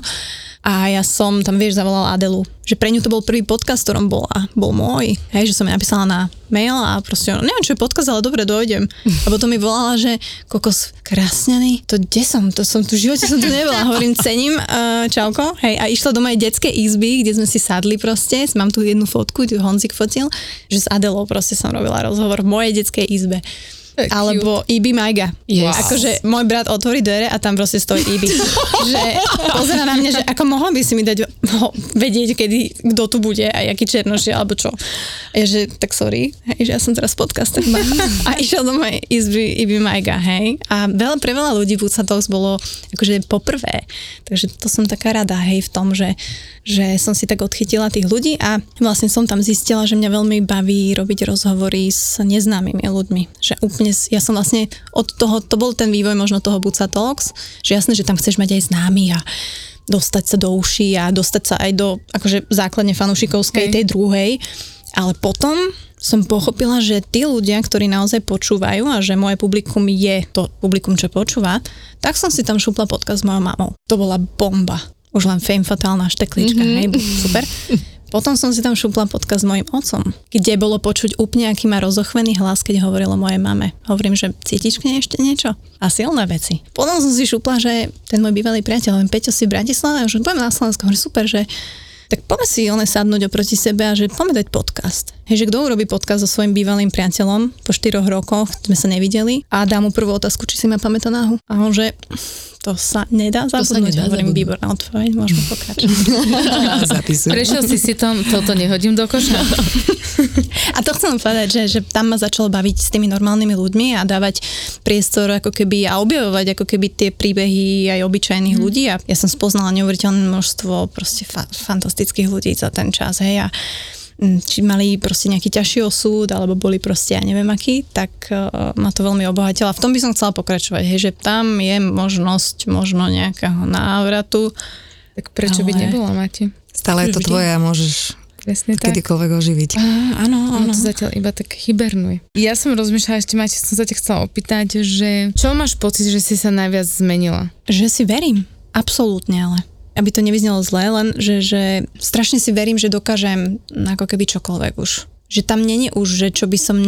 A ja som tam, vieš, zavolala Adelu, že pre ňu to bol prvý podcast, ktorom bola, bol môj, hej, že som jej napísala na mail a proste, neviem, čo je podkaz, ale dobre, dojdem. A potom mi volala, že kokos, krásnený, to kde som? To som tu v živote som tu nebola. Hovorím, cením, uh, čauko, hej, a išla do mojej detskej izby, kde sme si sadli proste, mám tu jednu fotku, tu Honzik fotil, že s Adelou proste som robila rozhovor v mojej detskej izbe. Alebo Ibi Majga. Yes. Akože môj brat otvorí dvere a tam proste stojí Ibi. že pozera na mňa, že ako mohol by si mi dať ho, vedieť, kedy, kto tu bude a aký černoš je, alebo čo. A že tak sorry, hej, že ja som teraz podcastem. a išiel do mojej izby Ibi Majga, hej. A veľa, pre veľa ľudí Buca Talks bolo akože poprvé. Takže to som taká rada, hej, v tom, že, že som si tak odchytila tých ľudí a vlastne som tam zistila, že mňa veľmi baví robiť rozhovory s neznámymi ľuďmi. Že úplne dnes, ja som vlastne od toho, to bol ten vývoj možno toho Buca Talks, že jasné, že tam chceš mať aj známy a dostať sa do uší a dostať sa aj do akože základne fanúšikovskej, tej druhej, ale potom som pochopila, že tí ľudia, ktorí naozaj počúvajú a že moje publikum je to publikum, čo počúva, tak som si tam šupla podcast s mojou mamou. To bola bomba. Už len fame fatálna šteklička, mm-hmm. hej, super. Potom som si tam šupla podcast s mojim otcom, kde bolo počuť úplne, aký má rozochvený hlas, keď hovoril o mojej mame. Hovorím, že cítiš k nej ešte niečo? A silné veci. Potom som si šupla, že ten môj bývalý priateľ, len Peťo si v Bratislave, že poďme na Slovensko, hovorím, super, že poďme si one sadnúť oproti sebe a že poďme dať podcast. Hej, že kto urobí podcast so svojím bývalým priateľom po štyroch rokoch, sme sa nevideli a dá mu prvú otázku, či si ma pamätá náhu. A on že to sa nedá zabudnúť. nedá Hovorím, výborná odpoveď, môžeme pokračovať. Zapisujem. Prešiel si si tom, toto nehodím do koša. A to chcem povedať, že, že tam ma začalo baviť s tými normálnymi ľuďmi a dávať priestor ako keby a objavovať ako keby tie príbehy aj obyčajných Mhm. ľudí a ja som spoznala neuveriteľné množstvo proste fa- fantastických ľudí za ten čas, hej, a mm, či mali proste nejaký ťažší osud, alebo boli proste, ja neviem aký, tak uh, ma to veľmi obohatilo. A v tom by som chcela pokračovať, hej, že tam je možnosť možno nejakého návratu. Tak prečo by Ale- nebola, Mati? Stále je to Vždy. tvoje a môžeš Presne tak. kedykoľvek oživiť. Á, áno, Ono áno. to zatiaľ iba tak hibernuje. Ja som rozmýšľala, ešte Mati, som sa ťa chcela opýtať, že čo máš pocit, že si sa najviac zmenila? Že si verím. Absolútne, ale aby to nevyznelo zle, len že, že strašne si verím, že dokážem ako keby čokoľvek už. Že tam není už, že čo by som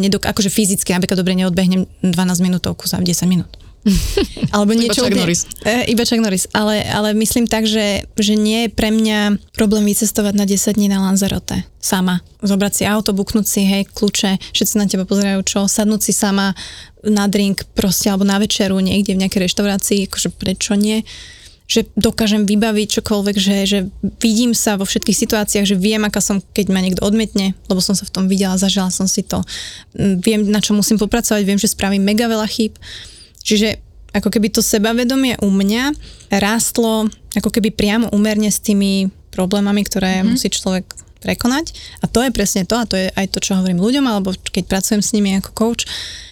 nedok... akože fyzicky, napríklad dobre neodbehnem 12 minútovku za 10 minút. Alebo Iba niečo... Chuck úplne- Norris. E, iba Chuck Norris. Ale, ale myslím tak, že, že nie je pre mňa problém vycestovať na 10 dní na Lanzarote. Sama. Zobrať si auto, buknúť si, hej, kľúče, všetci na teba pozerajú čo, sadnúť si sama na drink proste, alebo na večeru niekde v nejakej reštaurácii, akože prečo nie? Že dokážem vybaviť čokoľvek, že, že vidím sa vo všetkých situáciách, že viem, aká som, keď ma niekto odmietne, lebo som sa v tom videla, zažila som si to. Mm, Viem, na čo musím popracovať, viem, že spravím mega veľa chýb. Čiže ako keby to sebavedomie u mňa rástlo ako keby priamo umerne s tými problémami, ktoré mm-hmm. musí človek prekonať. A to je presne to, a to je aj to, čo hovorím ľuďom, alebo keď pracujem s nimi ako coach,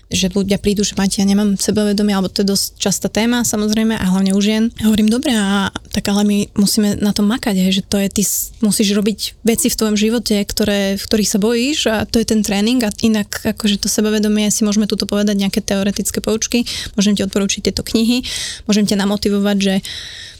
že ľudia prídu, že máte, ja nemám sebavedomie, alebo to je dosť častá téma, samozrejme, a hlavne u žien. Hovorím, dobre, a tak ale my musíme na tom makať, že to je, ty musíš robiť veci v tvojom živote, ktoré, v ktorých sa bojíš a to je ten tréning a inak akože to sebavedomie si môžeme tuto povedať nejaké teoretické poučky, môžem ti odporúčiť tieto knihy, môžem ťa namotivovať, že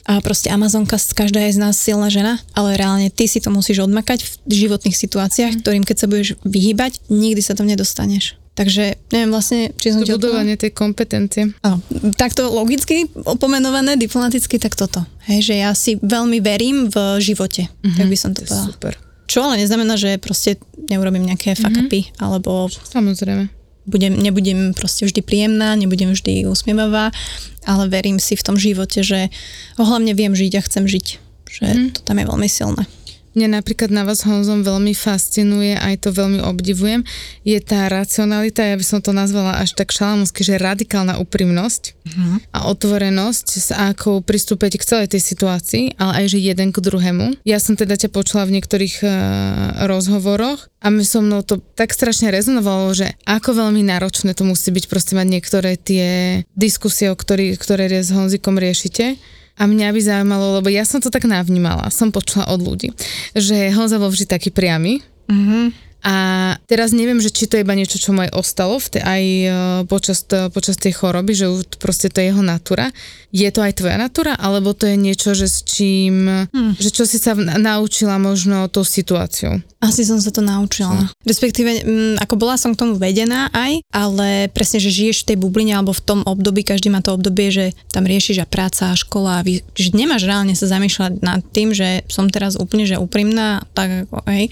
a proste Amazonka, každá je z nás silná žena, ale reálne ty si to musíš odmakať v životných situáciách, ktorým keď sa budeš vyhýbať, nikdy sa tam nedostaneš. Takže neviem vlastne, či som To budovanie tej kompetencie. Áno, takto logicky opomenované, diplomaticky, tak toto. Hej, že ja si veľmi verím v živote, mm-hmm. tak by som to To povedala. super. Čo ale neznamená, že proste neurobím nejaké fuck upy, alebo Samozrejme. budem, nebudem proste vždy príjemná, nebudem vždy usmievavá, ale verím si v tom živote, že ho hlavne viem žiť a chcem žiť. Že mm. to tam je veľmi silné. Mňa napríklad na vás Honzom veľmi fascinuje, aj to veľmi obdivujem, je tá racionalita, ja by som to nazvala až tak šalamúnsky, že radikálna úprimnosť Mhm. a otvorenosť, s akou pristúpeť k celej tej situácii, ale aj že jeden k druhému. Ja som teda ťa počula v niektorých uh, rozhovoroch a mi so mnou to tak strašne rezonovalo, že ako veľmi náročné to musí byť proste mať niektoré tie diskusie, o ktorý, ktoré s Honzikom riešite. A mňa by zaujímalo, lebo ja som to tak navnímala, som počula od ľudí, že Honza bol vždy taký priamy, Mm-hmm. A teraz neviem, že či to je iba niečo, čo mu aj ostalo v tej, aj e, počas, počas tej choroby, že proste to je jeho natúra. Je to aj tvoja natúra, alebo to je niečo, že s čím, hmm. že čo si sa naučila možno tou situáciou? Asi som sa to naučila. Respektíve, m, ako bola som k tomu vedená aj, ale presne, že žiješ v tej bubline alebo v tom období, každý má to obdobie, že tam riešiš a práca a škola a vy, že nemáš reálne sa zamýšľať nad tým, že som teraz úplne že úprimná, tak ako, hej.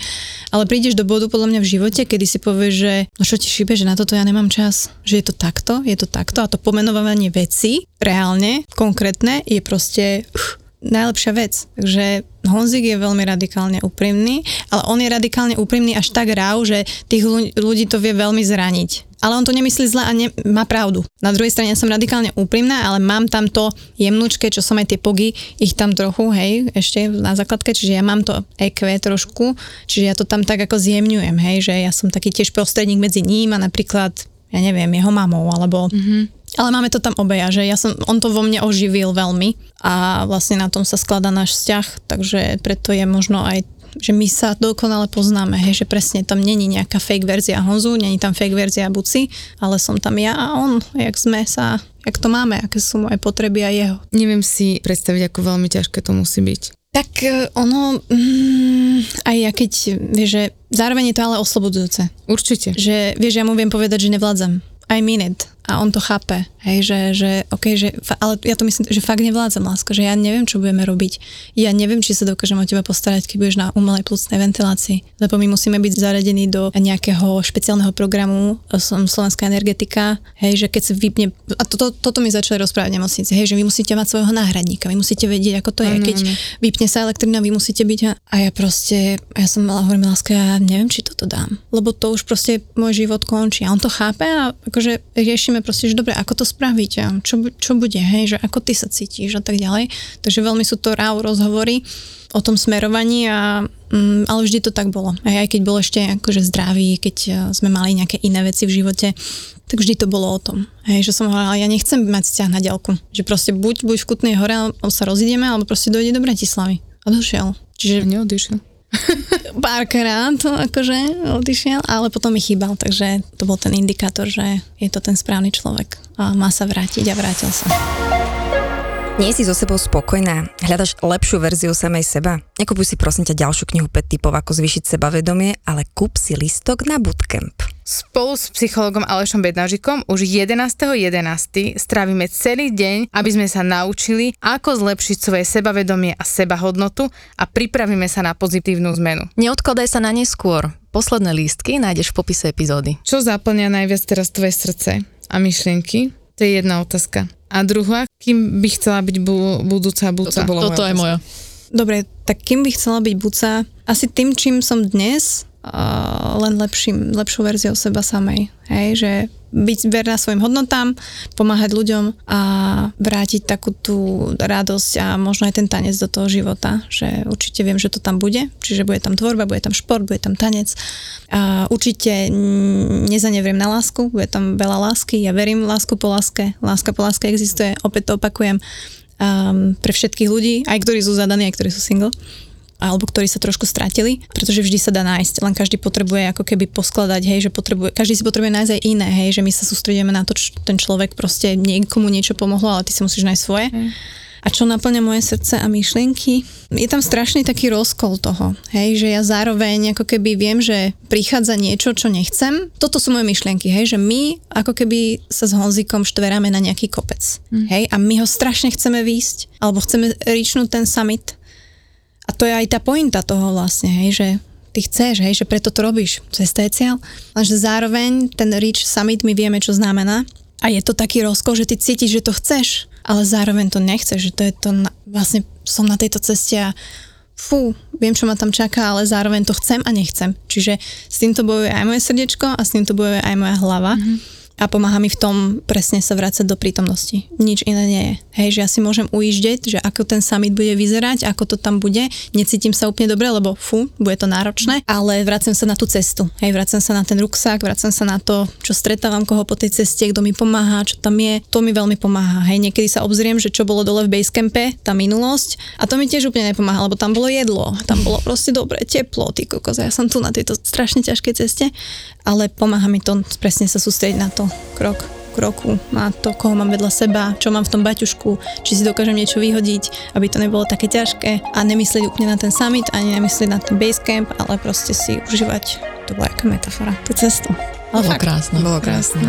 Ale prídeš do bodu podľa mňa v živote, kedy si povieš, že no čo ti šíbe, že na toto ja nemám čas, že je to takto, je to takto a to pomenovanie veci reálne, konkrétne, je proste ch, najlepšia vec. Takže Honzik je veľmi radikálne úprimný, ale on je radikálne úprimný až tak ráv, že tých ľu- ľudí to vie veľmi zraniť. Ale on to nemyslí zle a ne- má pravdu. Na druhej strane ja som radikálne úprimná, ale mám tam to jemnúčke, čo som aj tie pogy, ich tam trochu, hej, ešte na základke, čiže ja mám to EQ trošku, čiže ja to tam tak ako zjemňujem, hej, že ja som taký tiež prostredník medzi ním a napríklad ja neviem, jeho mamou, alebo... Mm-hmm. Ale máme to tam obeja, že ja som, on to vo mne oživil veľmi a vlastne na tom sa skladá náš vzťah, takže preto je možno aj že my sa dokonale poznáme, hej, že presne tam není nejaká fake verzia Honzu, není tam fake verzia Buci, ale som tam ja a on, jak sme sa, jak to máme, aké sú moje potreby a jeho. Neviem si predstaviť, ako veľmi ťažké to musí byť. Tak e, ono, mm, aj ja keď, vieš, že zároveň je to ale oslobodzujúce. Určite. Že, vieš, ja mu viem povedať, že nevládzam. I mean it. A on to chápe. Hej, že, že OK, že, ale ja to myslím, že fakt nevládzam, láska, že ja neviem, čo budeme robiť. Ja neviem, či sa dokážem o teba postarať, keď budeš na umelej plúcnej ventilácii. Lebo my musíme byť zaradení do nejakého špeciálneho programu, som slovenská energetika, hej, že keď sa vypne, a toto, toto mi začali rozprávať v nemocnici, hej, že vy musíte mať svojho náhradníka, vy musíte vedieť, ako to je, Áno, keď áno. vypne sa elektrina, vy musíte byť a, a ja proste, ja som mala hovorím, láska, ja neviem, či toto dám, lebo to už proste môj život končí a on to chápe a akože riešime proste, že dobre, ako to spraviť a čo, čo bude, hej, že ako ty sa cítiš a tak ďalej. Takže veľmi sú to ráv rozhovory o tom smerovaní a mm, ale vždy to tak bolo. Aj, aj keď bol ešte akože zdravý, keď eh, sme mali nejaké iné veci v živote, tak vždy to bolo o tom. Hej, že som hovorila, ja nechcem mať vzťah na ďalku. Že proste buď, buď v Kutnej hore, sa rozídeme, alebo proste dojde do Bratislavy. A došiel. Čiže A neodišiel. párkrát akože odišiel, ale potom mi chýbal, takže to bol ten indikátor, že je to ten správny človek a má sa vrátiť a vrátil sa. Nie si so sebou spokojná? Hľadaš lepšiu verziu samej seba? Nekupuj si prosím ťa ďalšiu knihu 5 typov, ako zvýšiť sebavedomie, ale kúp si listok na bootcamp. Spolu s psychologom Alešom Bednážikom už 11.11. strávime celý deň, aby sme sa naučili, ako zlepšiť svoje sebavedomie a sebahodnotu a pripravíme sa na pozitívnu zmenu. Neodkladaj sa na neskôr. Posledné lístky nájdeš v popise epizódy. Čo zaplňa najviac teraz tvoje srdce a myšlienky? To je jedna otázka. A druhá, kým by chcela byť bu- budúca buca? Toto je moja. Dobre, tak kým by chcela byť buca? Asi tým, čím som dnes, uh, len lepším, lepšou verziou seba samej. Hej, že byť verná svojim hodnotám, pomáhať ľuďom a vrátiť takú tú radosť a možno aj ten tanec do toho života, že určite viem, že to tam bude, čiže bude tam tvorba, bude tam šport, bude tam tanec. A určite nezanevriem na lásku, bude tam veľa lásky, ja verím lásku po láske, láska po láske existuje, opäť to opakujem um, pre všetkých ľudí, aj ktorí sú zadaní, aj ktorí sú single alebo ktorí sa trošku stratili, pretože vždy sa dá nájsť, len každý potrebuje ako keby poskladať, hej, že potrebuje, každý si potrebuje nájsť aj iné, hej, že my sa sústredíme na to, čo ten človek proste niekomu niečo pomohlo, ale ty si musíš nájsť svoje. A čo naplňa moje srdce a myšlienky? Je tam strašný taký rozkol toho, hej, že ja zároveň ako keby viem, že prichádza niečo, čo nechcem. Toto sú moje myšlienky, hej, že my ako keby sa s Honzikom štveráme na nejaký kopec, hej, a my ho strašne chceme výjsť, alebo chceme ričnúť ten summit, a to je aj tá pointa toho vlastne, hej, že ty chceš, hej, že preto to robíš. Cesta je. Lenže zároveň ten Reach Summit my vieme, čo znamená. A je to taký rozkol, že ty cítiš, že to chceš, ale zároveň to nechceš, že to je to, na, vlastne som na tejto ceste a fú, viem, čo ma tam čaká, ale zároveň to chcem a nechcem. Čiže s týmto bojuje aj moje srdiečko a s týmto bojuje aj moja hlava. Mm-hmm. A pomáha mi v tom presne sa vrácať do prítomnosti. Nič iné nie je. Hej, že ja si môžem ujíždeť, že ako ten summit bude vyzerať, ako to tam bude. Necítim sa úplne dobre, lebo fú, bude to náročné, ale vracem sa na tú cestu. Hej, vracem sa na ten ruksak, vracem sa na to, čo stretávam koho po tej ceste, kto mi pomáha, čo tam je. To mi veľmi pomáha. Hej, niekedy sa obzriem, že čo bolo dole v basecampe, tá minulosť. A to mi tiež úplne nepomáha, lebo tam bolo jedlo, tam bolo proste dobre, teplo, ty kokos. Ja som tu na tejto strašne ťažkej ceste, ale pomáha mi to presne sa sústrediť na to krok kroku, na to, koho mám vedľa seba, čo mám v tom baťušku, či si dokážem niečo vyhodiť, aby to nebolo také ťažké a nemyslieť úplne na ten summit, ani nemyslieť na ten basecamp, ale proste si užívať, to bola aká metafora, tú cestu. Ale bolo krásne. Bolo krásne.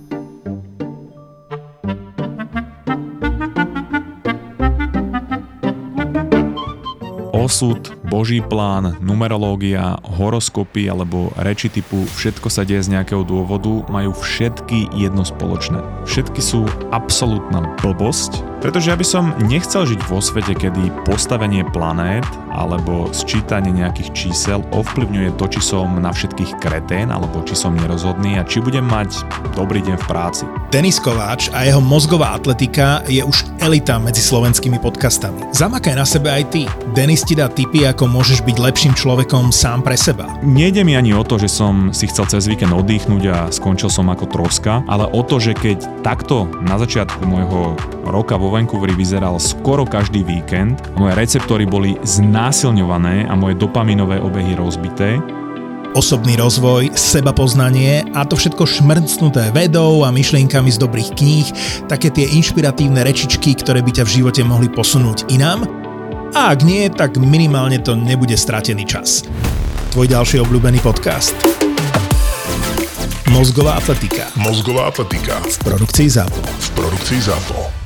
osud, boží plán, numerológia, horoskopy alebo reči typu všetko sa deje z nejakého dôvodu majú všetky jedno spoločné. Všetky sú absolútna blbosť, pretože ja by som nechcel žiť vo svete, kedy postavenie planét alebo sčítanie nejakých čísel ovplyvňuje to, či som na všetkých kretén alebo či som nerozhodný a či budem mať dobrý deň v práci. Denis Kováč a jeho mozgová atletika je už elita medzi slovenskými podcastami. Zamakaj na sebe aj ty. Denis ti dá tipy, ako môžeš byť lepším človekom sám pre seba. Nejde mi ani o to, že som si chcel cez víkend oddychnúť a skončil som ako troska, ale o to, že keď takto na začiatku môjho roka vo Vancouveri vyzeral skoro každý víkend, moje receptory boli znásilňované a moje dopaminové obehy rozbité, osobný rozvoj, seba poznanie a to všetko šmrcnuté vedou a myšlienkami z dobrých kníh, také tie inšpiratívne rečičky, ktoré by ťa v živote mohli posunúť inám. A ak nie, tak minimálne to nebude stratený čas. Tvoj ďalší obľúbený podcast. Mozgová atletika. Mozgová atletika V produkcii ZAPO. v produkcii ZAPO.